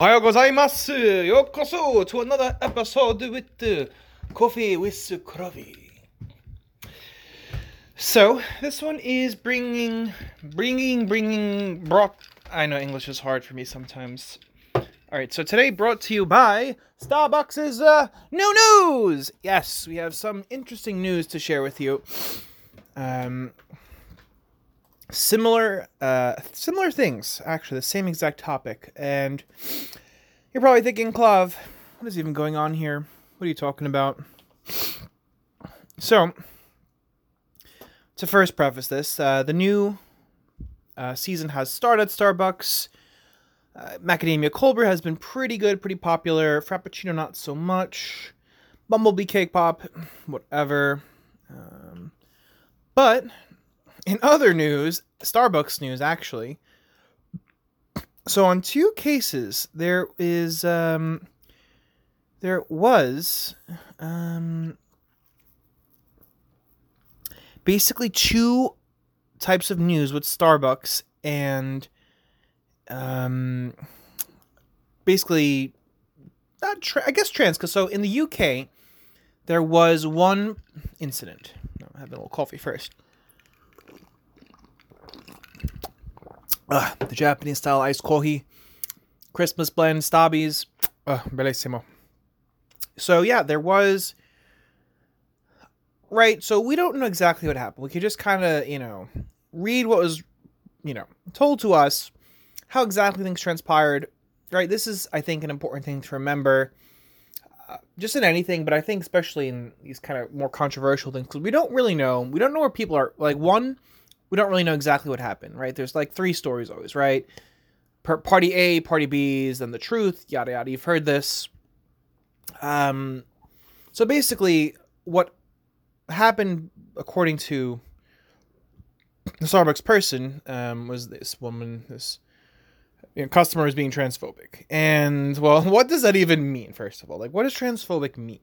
Ohayou gozaimasu! Yokoso to another episode with Coffee with Kravi. So, this one is bringing, bringing, bringing, brought. I know English is hard for me sometimes. Alright, so today brought to you by Starbucks' uh, new news! Yes, we have some interesting news to share with you. Um, similar uh similar things actually the same exact topic. And you're probably thinking Clav what is even going on here? What are you talking about? So to first preface this uh, the new uh, season has started starbucks. Uh, macadamia cold brew has been pretty good pretty popular. Frappuccino not so much. Bumblebee cake pop whatever. Um, but in other news, Starbucks news actually. So on two cases, there is um, there was um, basically two types of news with Starbucks and um, basically not tra- I guess trans because so in the UK there was one incident. I have a little coffee first. The Japanese style iced coffee, Christmas blend, Stabbies. Bellissimo. So, yeah, there was. Right, so we don't know exactly what happened. We could just kind of, you know, read what was, you know, told to us, how exactly things transpired. Right, this is, I think, an important thing to remember. Uh, just in anything, but I think especially in these kind of more controversial things, because we don't really know. We don't know where people are. Like, one, we don't really know exactly what happened, right? There's like three stories always, right? Party A, party B's, then the truth, yada yada. You've heard this. Um, so basically, what happened, according to the Starbucks person, um, was this woman, this you know, customer was being transphobic, and well, what does that even mean? First of all, like, what does transphobic mean?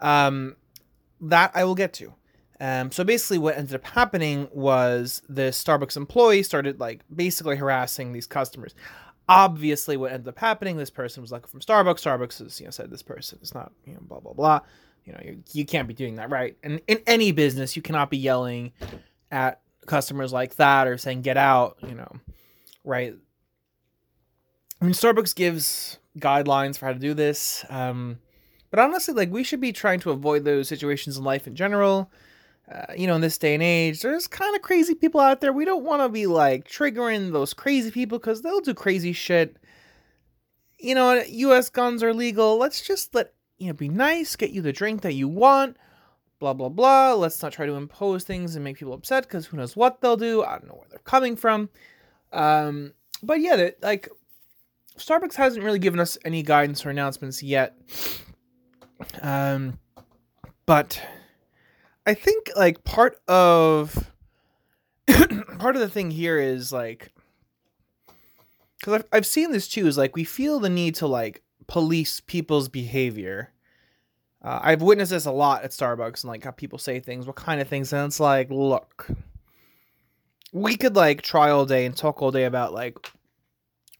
Um, that I will get to. Um, so basically, what ended up happening was the Starbucks employee started like basically harassing these customers. Obviously, what ended up happening, this person was like from Starbucks. Starbucks is you know said this person is not you know blah blah blah. You know you, you can't be doing that, right? And in any business, you cannot be yelling at customers like that or saying get out. You know, right? I mean, Starbucks gives guidelines for how to do this. Um, but honestly, like we should be trying to avoid those situations in life in general uh, you know, in this day and age, there's kind of crazy people out there. We don't want to be like triggering those crazy people because they'll do crazy shit. You know, U.S. guns are legal. Let's just let you know, be nice, get you the drink that you want. Blah blah blah. Let's not try to impose things and make people upset because who knows what they'll do. I don't know where they're coming from. Um, but yeah, like Starbucks hasn't really given us any guidance or announcements yet. Um, but I think like part of part of the thing here is like because I've, I've seen this too is like we feel the need to like police people's behavior. Uh, i've witnessed this a lot at starbucks and like how people say things what kind of things and it's like look we could like try all day and talk all day about like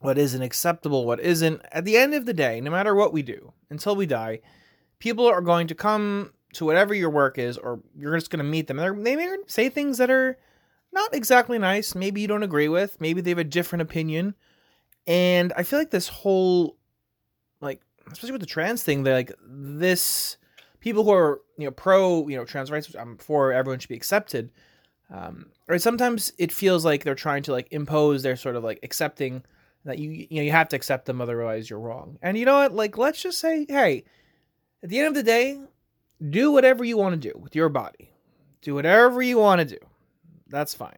what isn't acceptable what isn't. At the end of the day no matter what we do until we die people are going to come to whatever your work is, or you're just going to meet them. They're, they may say things that are not exactly nice. Maybe you don't agree with. Maybe they have a different opinion. And I feel like this whole, like, especially with the trans thing, that like this people who are you know pro you know trans rights, I'm for everyone should be accepted. Um? Sometimes it feels like they're trying to like impose their sort of like accepting that you you know you have to accept them otherwise you're wrong. And you know what? Like, let's just say, hey, at the end of the day, do whatever you want to do with your body. Do whatever you want to do. That's fine.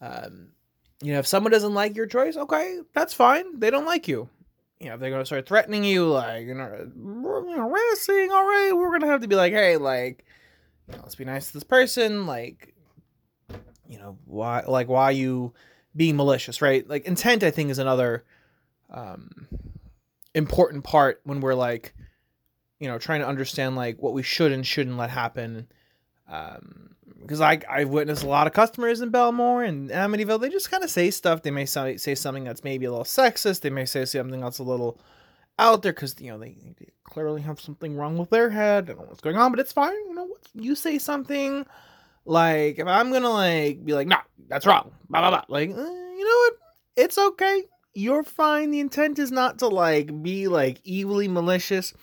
Um, you know, if someone doesn't like your choice, okay, that's fine. They don't like you. You know, if they're gonna start threatening you, like you know, harassing. All right, we're gonna have to be like, hey, like, you know, let's be nice to this person. Like, you know, why, like, why you being malicious, right? Like, intent, I think, is another um important part when we're like you know trying to understand like what we should and shouldn't let happen um because I I've witnessed a lot of customers in Bellmore and Amityville. They just kind of say stuff. They may say, say something that's maybe a little sexist. They may say something that's a little out there because you know they, they, clearly have something wrong with their head. I don't know what's going on, but it's fine. You know, you say something like if I'm gonna like be like, nah, that's wrong, blah blah blah. Like, uh, you know what? It's okay. You're fine. The intent is not to like be like evilly malicious.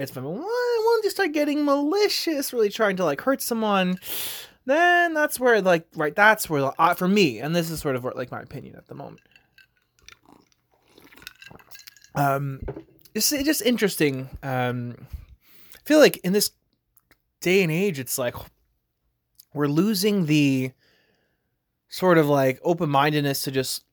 It's from once you start getting malicious, really trying to like hurt someone, then that's where like right that's where uh, for me, and this is sort of like my opinion at the moment. Um, it's just interesting. Um, I feel like in this day and age, it's like we're losing the sort of like open mindedness to just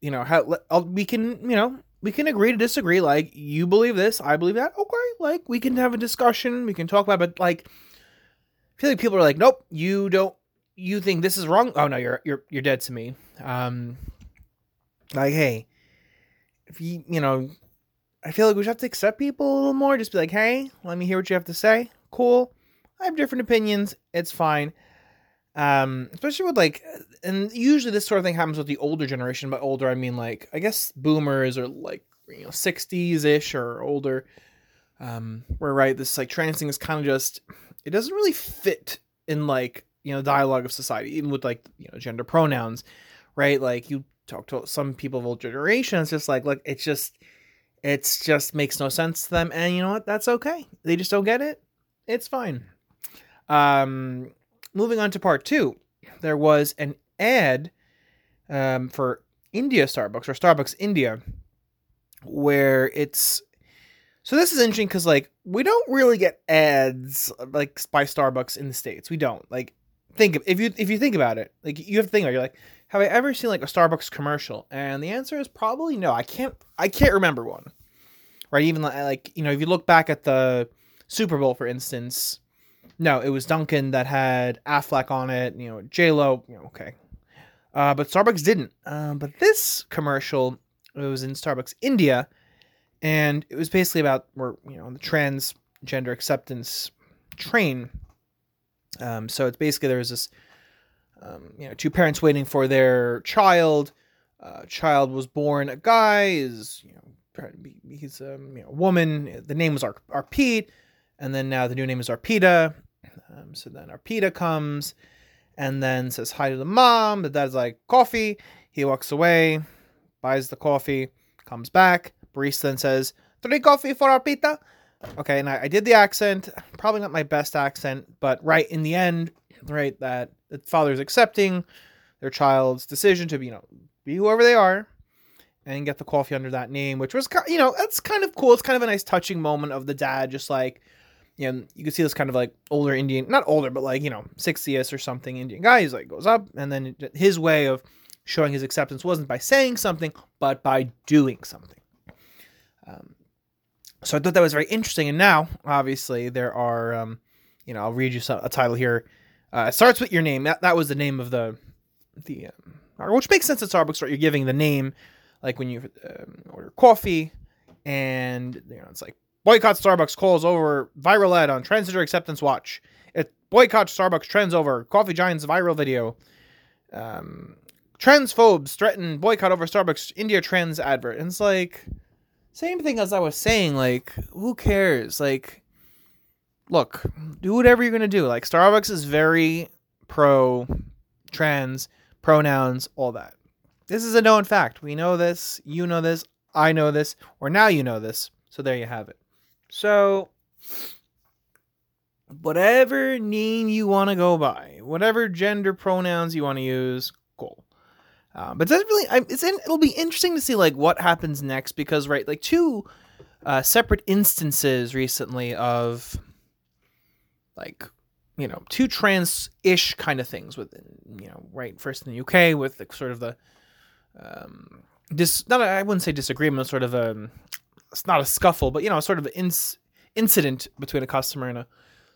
you know how we can you know we can agree to disagree. Like you believe this, I believe that. Okay, like we can have a discussion, we can talk about. But like, I feel like people are like, nope, you don't. You think this is wrong? Oh no, you're you're you're dead to me. Um, like hey, if you you know, I feel like we should have to accept people a little more. Just be like, hey, let me hear what you have to say. Cool. I have different opinions. It's fine. Um, especially with like, and usually this sort of thing happens with the older generation. By older, I mean like, I guess boomers or like, you know, 60s ish or older. Um, where right, this like trans thing is kind of just, it doesn't really fit in like, you know, dialogue of society, even with like, you know, gender pronouns, right? Like you talk to some people of old generation, it's just like, look, it's just, it's just makes no sense to them. And you know what? That's okay. They just don't get it. It's fine. Um, moving on to part two, there was an ad um, for India Starbucks or Starbucks India, where it's so this is interesting because like we don't really get ads like by Starbucks in the states. We don't like think of, if you if you think about it, like you have to think about it, you're like, have I ever seen like a Starbucks commercial? And the answer is probably no. I can't I can't remember one. Right? Even like you know if you look back at the Super Bowl for instance, no, it was Dunkin' that had Affleck on it. You know, J Lo. Okay, uh, but Starbucks didn't. Uh, but this commercial it was in Starbucks India, and it was basically about you know the transgender acceptance train. Um, so it's basically there was this, um, you know, two parents waiting for their child. Uh, child was born a guy, is you know, he's um, you know, a woman. The name was Ar- Arpit, and then now the new name is Arpita. Um, so then Arpita comes and then says hi to the mom. The dad's like, coffee. He walks away, buys the coffee, comes back. Barista then says, three coffee for Arpita. Okay, and I, I did the accent. Probably not my best accent, but right in the end, right, that the father's accepting their child's decision to, be, you know, be whoever they are and get the coffee under that name, which was, you know, that's kind of cool. It's kind of a nice touching moment of the dad just like, you know, you can see this kind of like older Indian, not older, but like, you know, 60s or something Indian guy. He's like, goes up. And then his way of showing his acceptance wasn't by saying something, but by doing something. Um, so I thought that was very interesting. And now, obviously, there are, um, you know, I'll read you a title here. Uh, it starts with your name. That, that was the name of the, the, um, which makes sense at Starbucks, right? You're giving the name, like when you um, order coffee, and you know, it's like Boycott Starbucks calls over viral ad on transgender acceptance watch. It boycott Starbucks trends over Coffee Giant's viral video. Um, transphobes threaten boycott over Starbucks India trans advert. And it's like same thing as I was saying. Like, who cares? Like, look, do whatever you're gonna do. Like, Starbucks is very pro trans pronouns, all that. This is a known fact. We know this. You know this. I know this. Or now you know this. So there you have it. So, whatever name you want to go by, whatever gender pronouns you want to use, cool. Uh, but that's really, it's in, it'll be interesting to see like what happens next because right, like two uh, separate instances recently of like you know two trans-ish kind of things with you know right first in the UK with the sort of the um dis not I wouldn't say disagreement sort of a um, it's not a scuffle, but you know, sort of an incident between a customer and a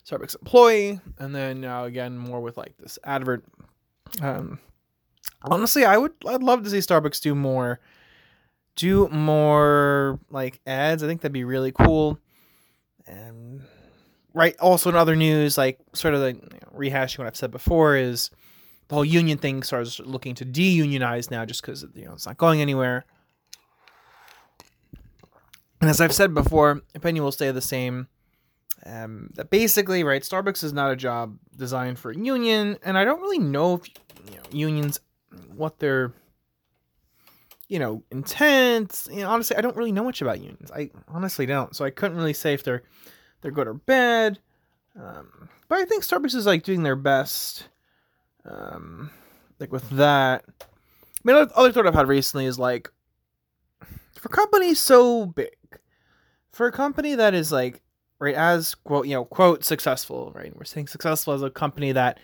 Starbucks employee, and then now again more with like this advert. Um, honestly, I would I'd love to see Starbucks do more, do more like ads. I think that'd be really cool. And right. Also, in other news, like sort of the you know, rehashing what I've said before is the whole union thing starts looking to de-unionize now, just because you know it's not going anywhere. And as I've said before, opinion will stay the same. Um, that basically, right, Starbucks is not a job designed for a union, and I don't really know if you know, unions what their you know intent. You know, honestly, I don't really know much about unions. I honestly don't, so I couldn't really say if they're they're good or bad. Um, but I think Starbucks is like doing their best. Um, like with that. I mean, other thought I've had recently is like for companies so big, for a company that is like right as quote you know quote successful right we're saying successful as a company that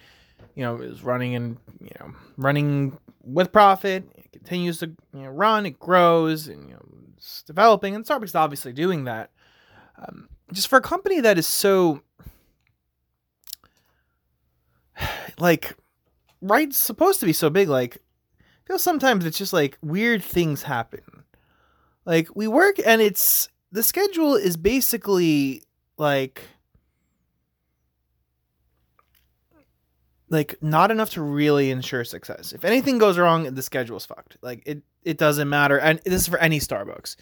you know is running and you know running with profit it continues to you know run it grows and you know it's developing and starbucks is obviously doing that. Um, just for a company that is so like right supposed to be so big like I feel sometimes it's just like weird things happen. Like we work and it's the schedule is basically like like not enough to really ensure success. If anything goes wrong, the schedule's fucked. Like it it doesn't matter. And this is for any Starbucks.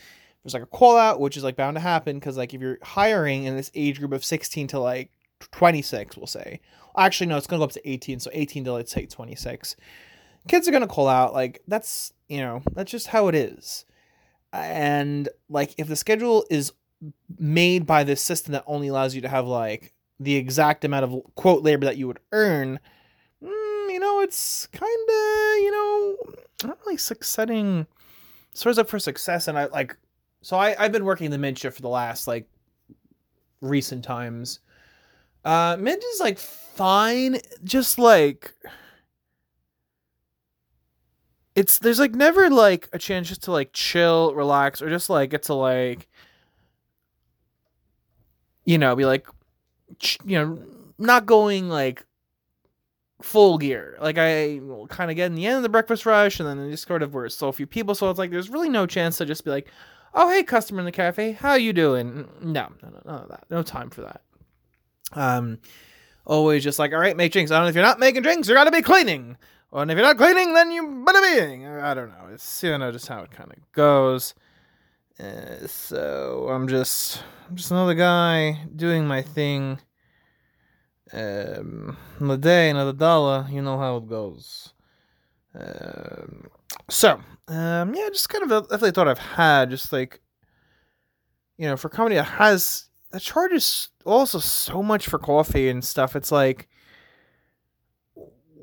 There's like a call out, which is like bound to happen because like if you're hiring in this age group of 16 to like 26, we'll say. Actually, no, it's gonna go up to 18. So 18 to let's say 26. Kids are gonna call out. Like that's you know that's just how it is. And like if the schedule is made by this system that only allows you to have like the exact amount of quote labor that you would earn, mm, you know, it's kind of you know not really setting stores up for success. And I like so I I've been working the mid shift for the last like recent times. Uh, mid is like fine, just like it's there's like never like a chance just to like chill, relax, or just like get to like you know, be like, you know, not going like full gear. Like I kind of get in the end of the breakfast rush, and then just sort of where so few people, so it's like there's really no chance to just be like, oh hey customer in the cafe, how you doing? No, no, no, none of that. No time for that. Um, always just like, all right, make drinks. I don't know if you're not making drinks, you gotta be cleaning. And if you're not cleaning, then you better be. I don't know. It's you know just how it kind of goes. Uh, so I'm just I'm just another guy doing my thing. Um, the day, another dollar. You know how it goes. Um, so um, yeah, just kind of definitely thought I've had just like you know for comedy that has that charges also so much for coffee and stuff. It's like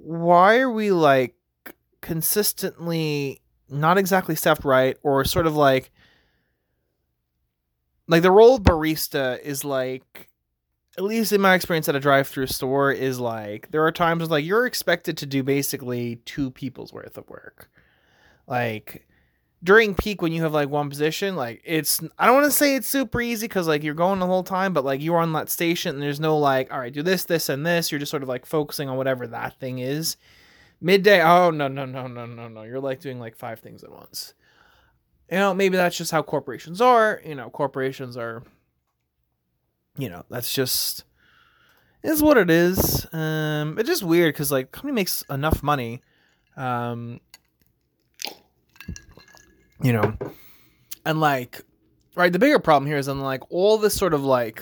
why are we like consistently not exactly staffed right or sort of like like the role of barista is like at least in my experience at a drive-through store is like there are times like you're expected to do basically two people's worth of work. Like during peak when you have like one position like it's i don't want to say it's super easy because like you're going the whole time but like you're on that station and there's no like all right do this this and this you're just sort of like focusing on whatever that thing is midday oh no no no no no no you're like doing like five things at once you know, maybe that's just how corporations are. You know, corporations are, you know, that's just is what it is. Um, it's just weird because like company makes enough money, um, you know, and like, right. The bigger problem here is then like all this sort of like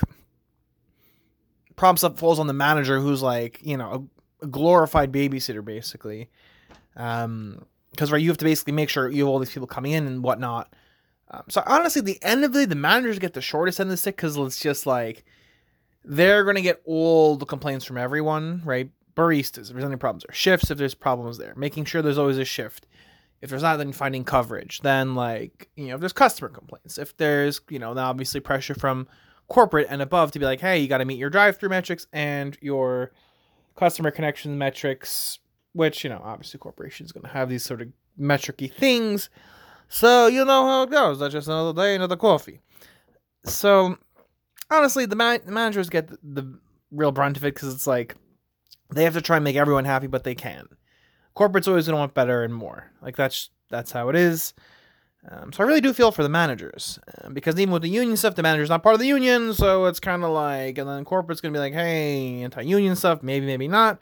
problem stuff falls on the manager who's like you know a, a glorified babysitter basically. Um, because right, you have to basically make sure you have all these people coming in and whatnot. Um, so honestly, the end of the day, the managers get the shortest end of the stick because it's just like they're gonna get all the complaints from everyone, right? Baristas, if there's any problems, or shifts if there's problems there, making sure there's always a shift. If there's not, then finding coverage. Then like you know, if there's customer complaints, if there's you know, now obviously pressure from corporate and above to be like, hey, you got to meet your drive-through metrics and your customer connection metrics which you know obviously corporations going to have these sort of metricy things. So you know how it goes. That's just another day another coffee. So honestly the, man- managers get the, the real brunt of it because it's like they have to try and make everyone happy but they can corporate's always going to want better and more like that's that's how it is Um, so I really do feel for the managers uh, because even with the union stuff, the manager's not part of the union, so it's kind of like, and then corporate's gonna be like, hey, anti-union stuff, maybe, maybe not.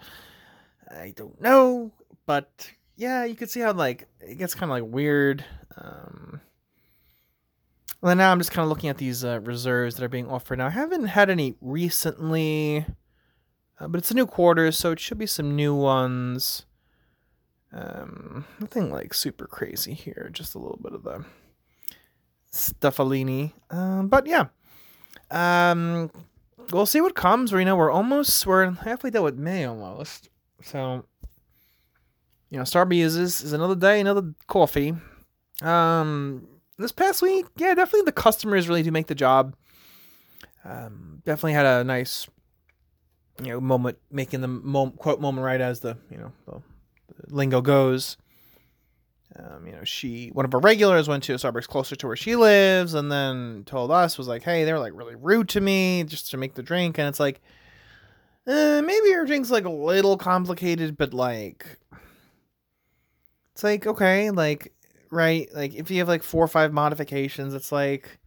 I don't know, but yeah, you could see how like it gets kind of like weird. Um, well, now I'm just kind of looking at these uh, reserves that are being offered. Now I haven't had any recently, uh, but it's a new quarter, so it should be some new ones. Um, nothing like super crazy here, just a little bit of the Stuffalini. Um, but yeah, um, we'll see what comes. We know we're almost we're halfway done with May almost. So, you know, Starbucks is is another day, another coffee. Um, this past week, yeah, definitely the customers really do make the job. Um, definitely had a nice, you know, moment making the mo- quote moment right as the you know the lingo goes. Um, you know, she one of her regulars went to a Starbucks closer to where she lives, and then told us was like, "Hey, they're like really rude to me just to make the drink," and it's like, eh, maybe your drink's like a little complicated, but like, it's like okay, like right, like if you have like four or five modifications, it's like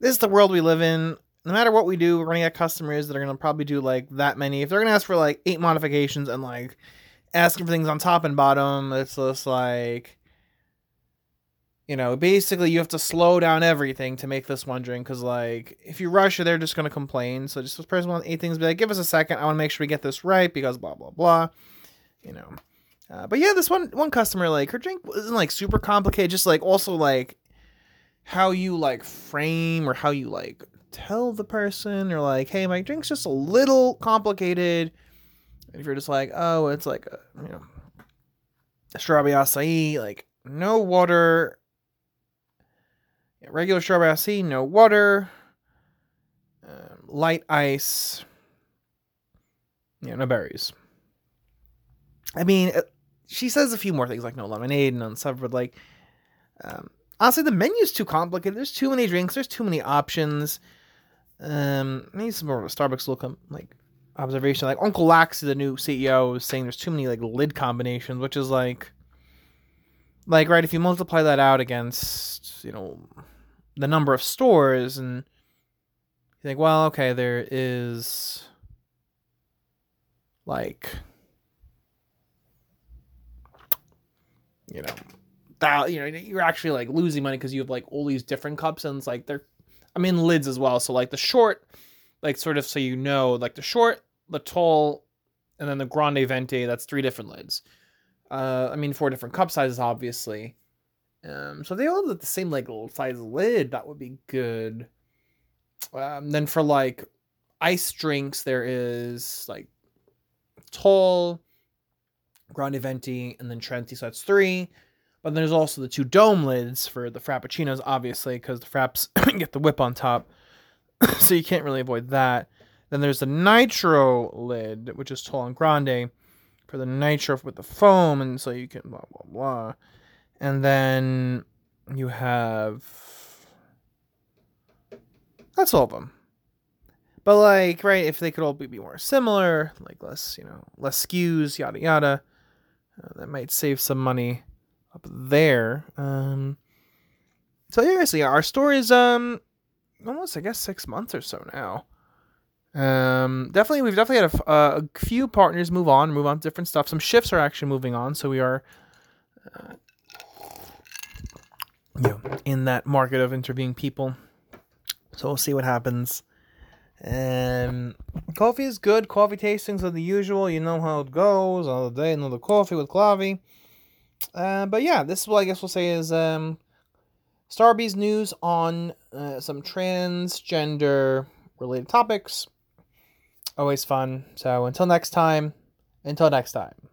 this is the world we live in. No matter what we do, we're gonna get customers that are gonna probably do like that many. If they're gonna ask for like eight modifications and like asking for things on top and bottom. It's just like, you know, basically you have to slow down everything to make this one drink because, like, if you rush they're just to complain. So just person wants eight things, be like, give us a second. I want to make sure we get this right because blah, blah, blah. You know. Uh, but yeah, this one one customer, like, her drink wasn't like super complicated, just like also like how you like frame or how you like tell the person or like, hey, my drink's just a little complicated if you're just like, oh, it's like a, you know, strawberry acai, like no water, regular strawberry acai, no water, um, light ice, know, no berries. I mean, uh, she says a few more things like no lemonade and stuff, but like, um, honestly, the menu's too complicated. There's too many drinks. There's too many options. Um, maybe some more of a Starbucks look. Like, observation. Like Uncle Lax, the new CEO, is saying there's too many like lid combinations, which is like, like right if you multiply that out against you know the number of stores, and you think, well, okay, there is like you know that you know you're actually like losing money because you have like all these different cups and it's like they're I mean lids as well. So like the short like sort of so you know like the short the tall, and then the grande venti. That's three different lids. Uh, I mean, four different cup sizes, obviously. Um, so they all have the same like size lid. That would be good. Um, then for like ice drinks, there is like tall, grande venti, and then Trenti. So that's three. But there's also the two dome lids for the frappuccinos, obviously, because the fraps get the whip on top. so you can't really avoid that. Then there's the nitro lid, which is tall and grande for the nitro with the foam, and so you can blah blah blah. And then you have that's all of them. But like, right, if they could all be more similar, like less, you know, less SKUs, yada yada, uh, that might save some money up there. Um, so so our store is um almost I guess six months or so now. Um, definitely, we've definitely had a, uh, a, few partners move on, move on to different stuff. Some shifts are actually moving on, so we are, uh, you know, in that market of interviewing people. So we'll see what happens. Um, coffee is good. Coffee tastings are the usual. You know how it goes. Another day, another coffee with Clavi. Uh, but yeah, this is what I guess we'll say is um, Starbee's news on uh, some transgender related topics always fun. So until next time, until next time.